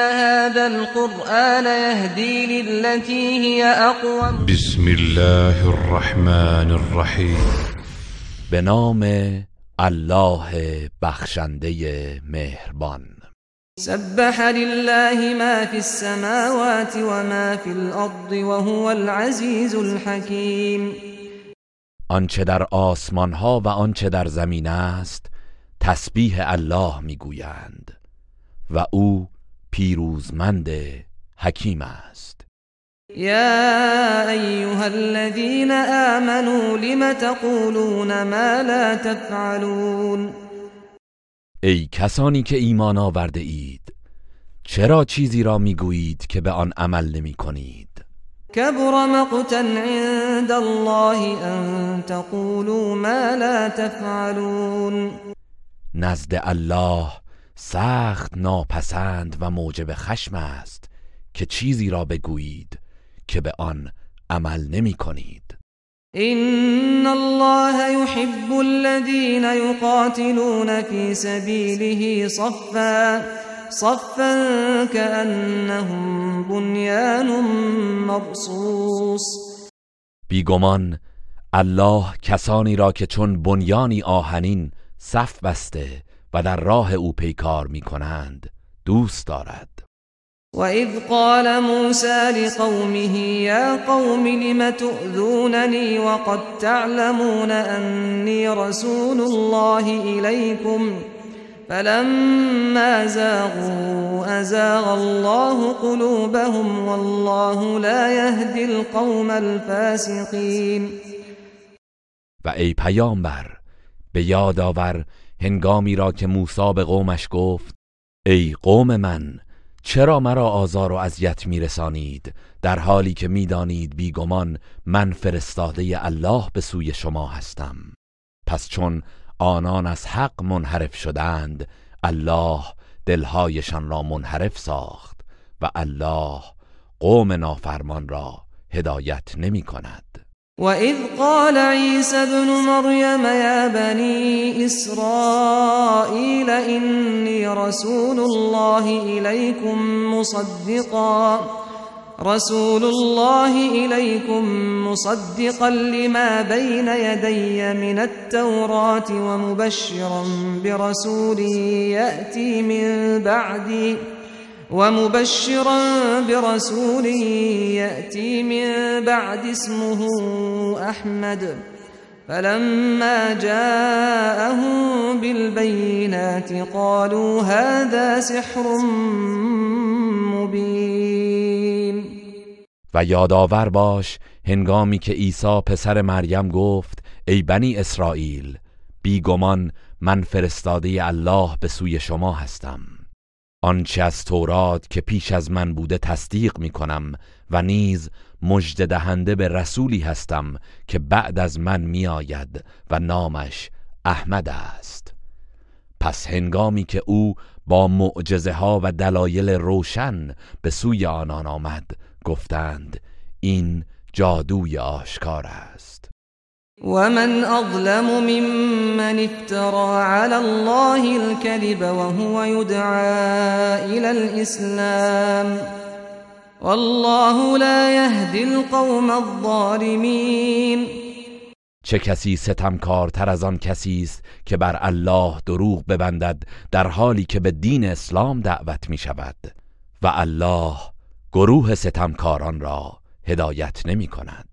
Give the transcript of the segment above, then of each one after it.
هذا القرآن يهدي للتي هي أقوم. بسم الله الرحمن الرحیم به نام الله بخشنده مهربان. سبح لله ما في السماوات وما في الأرض وهو العزيز الحكيم. آنچه در آسمان ها و آنچه در زمین است تسبیح الله می‌گویند و او پیروزمند حکیم است. يا أيها الذين آمنوا لم تقولون ما لا تفعلون؟ ای کسانی که ایمان آورده اید چرا چیزی را می‌گویید که به آن عمل نمی کنید؟ كبر مقتا عند الله أن تقولوا ما لا تفعلون. نزد الله سخت ناپسند و موجب خشم است که چیزی را بگویید که به آن عمل نمی کنید. إن الله يحب الذين يقاتلون في سبيله صفا صفا كأنهم بنيان مرصوص. بیگمان الله کسانی را که چون بنیانی آهنین صف بسته و در راه او پیکار می کنند دوست دارد. وإذ قال موسى لقومه يا قوم لم تؤذونني وقد تعلمون أني رسول الله إليكم فلما زاغوا أزاغ الله قلوبهم والله لا يهدي القوم الفاسقين و ای پیامبر به یاد آور هنگامی را که موسی به قومش گفت ای قوم من چرا مرا آزار و اذیت میرسانید؟ در حالی که می‌دانید بیگمان من فرستاده الله به سوی شما هستم. پس چون آنان از حق منحرف شدند الله دلهایشان را منحرف ساخت و الله قوم نافرمان را هدایت نمی کند وإذ قال عيسى ابن مريم يا بني إسرائيل إني رسول الله إليكم مصدقا. رسول الله إليكم مصدقا لما بين يدي من التوراة ومبشرا برسول يأتي من بعدي. ومبشرا برسول يأتي من بعد اسمه أحمد. فلما جاءهم بالبينات قالوا هذا سحر مبين. و یادآور باش هنگامی که عیسی پسر مریم گفت ای بنی اسرائیل بیگمان من فرستاده الله به سوی شما هستم. آنچه از تورات که پیش از من بوده تصدیق می کنم و نیز مژده دهنده به رسولی هستم که بعد از من می آید و نامش احمد است. پس هنگامی که او با معجزه ها و دلایل روشن به سوی آنان آمد گفتند این جادوی آشکار است. ومن أظلم ممن افترى على الله الكذب وهو يدعى إلى الإسلام والله لا يهدي القوم الظالمين. چه کسی ستمکارتر از آن کسی است که بر الله دروغ ببندد در حالی که به دین اسلام دعوت می شود و الله گروه ستمکاران را هدایت نمی کند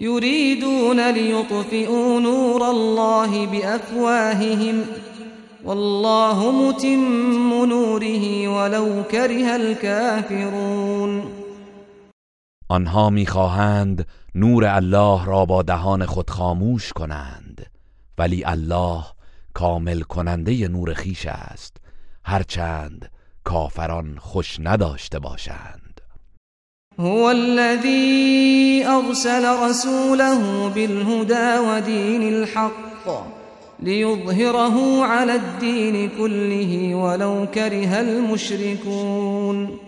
يريدون ليطفئوا نور الله بأفواههم والله متم نوره ولو كره الكافرون. آنها می‌خواهند نور الله را با دهان خود خاموش کنند ولی الله کامل کننده نور خیش است. هرچند کافران خوش نداشته باشند. هو الذي أرسل رسوله بالهدى ودين الحق ليظهره على الدين كله ولو كره المشركون.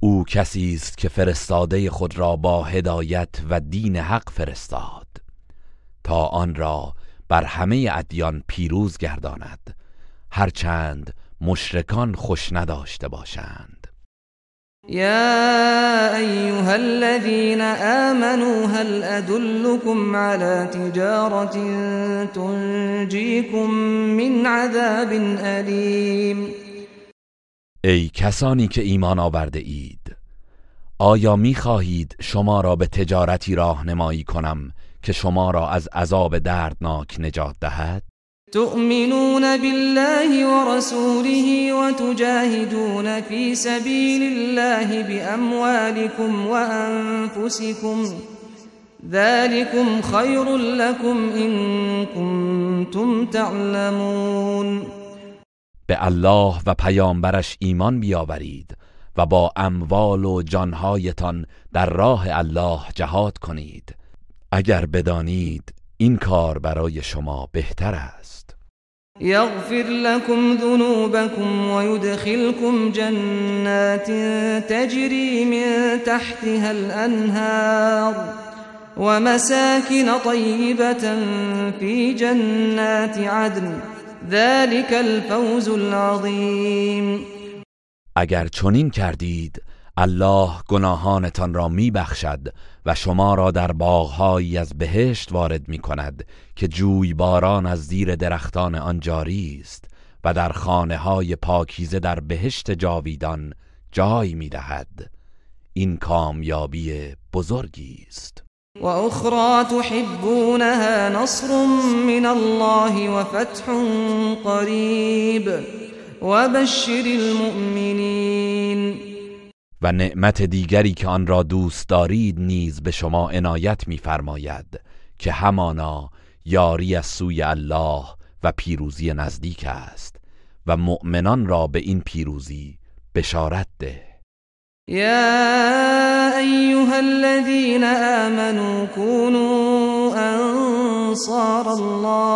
او کسی است که فرستاده خود را با هدایت و دین حق فرستاد تا آن را بر همه ادیان پیروز گرداند هرچند مشرکان خوش نداشته باشند. يا أيها الذين آمنوا هل أدلكم على تجارة تنجيكم من عذاب أليم؟ ای کسانی که ایمان آورده اید آیا می خواهید شما را به تجارتی راهنمایی کنم که شما را از عذاب دردناک نجات دهد؟ تؤمنون بالله ورسوله وتجاهدون في سبيل الله بأموالكم وأنفسكم ذلكم خير لكم إن كنتم تعلمون به الله و پیامبرش ایمان بیاورید و با اموال و جانهایتان در راه الله جهاد کنید. اگر بدانید این کار برای شما بهتر است. يغفر لكم ذنوبكم ويدخلكم جنات تجري من تحتها الأنهار ومساكن طيبة في جنات عدن. ذلك الفوز العظیم. اگر چنین کردید الله گناهانتان را میبخشد و شما را در باغهایی از بهشت وارد می کند که باران از زیر درختان آن جاری است و در خانه های پاکیزه در بهشت جاویدان جای می دهد. این کامیابی بزرگی است و اخرى تحبونها نصر من الله و فتح قریب و بشر المؤمنین و نعمت دیگری که آن را دوست دارید نیز به شما عنایت می‌فرماید که همانا یاری از سوی الله و پیروزی نزدیک است و مؤمنان را به این پیروزی بشارت ده. یا ایها الذين آمنوا كونوا انصار الله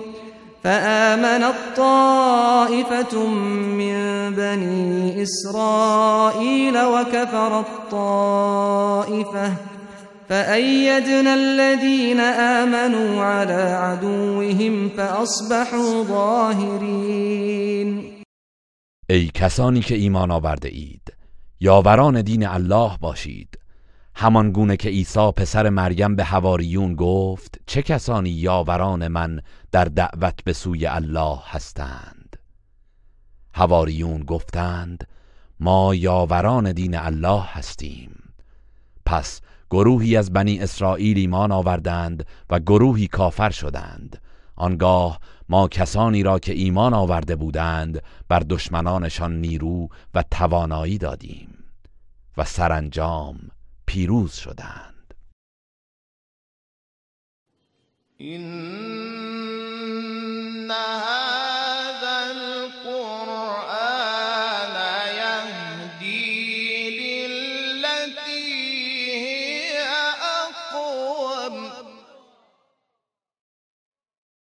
فآمنت طائفة من بني إسرائيل وكفرت طائفة فأيدنا الذين آمنوا على عدوهم فأصبحوا ظاهرين. ای کسانی که ایمان آورده اید یاوران دین الله باشید. همان گونه که عیسی پسر مریم به هواریون گفت چه کسانی یاوران من در دعوت به سوی الله هستند؟ هواریون گفتند ما یاوران دین الله هستیم. پس گروهی از بنی اسرائیل ایمان آوردند و گروهی کافر شدند. آنگاه ما کسانی را که ایمان آورده بودند بر دشمنانشان نیرو و توانایی دادیم و سرانجام پیروز شدند. این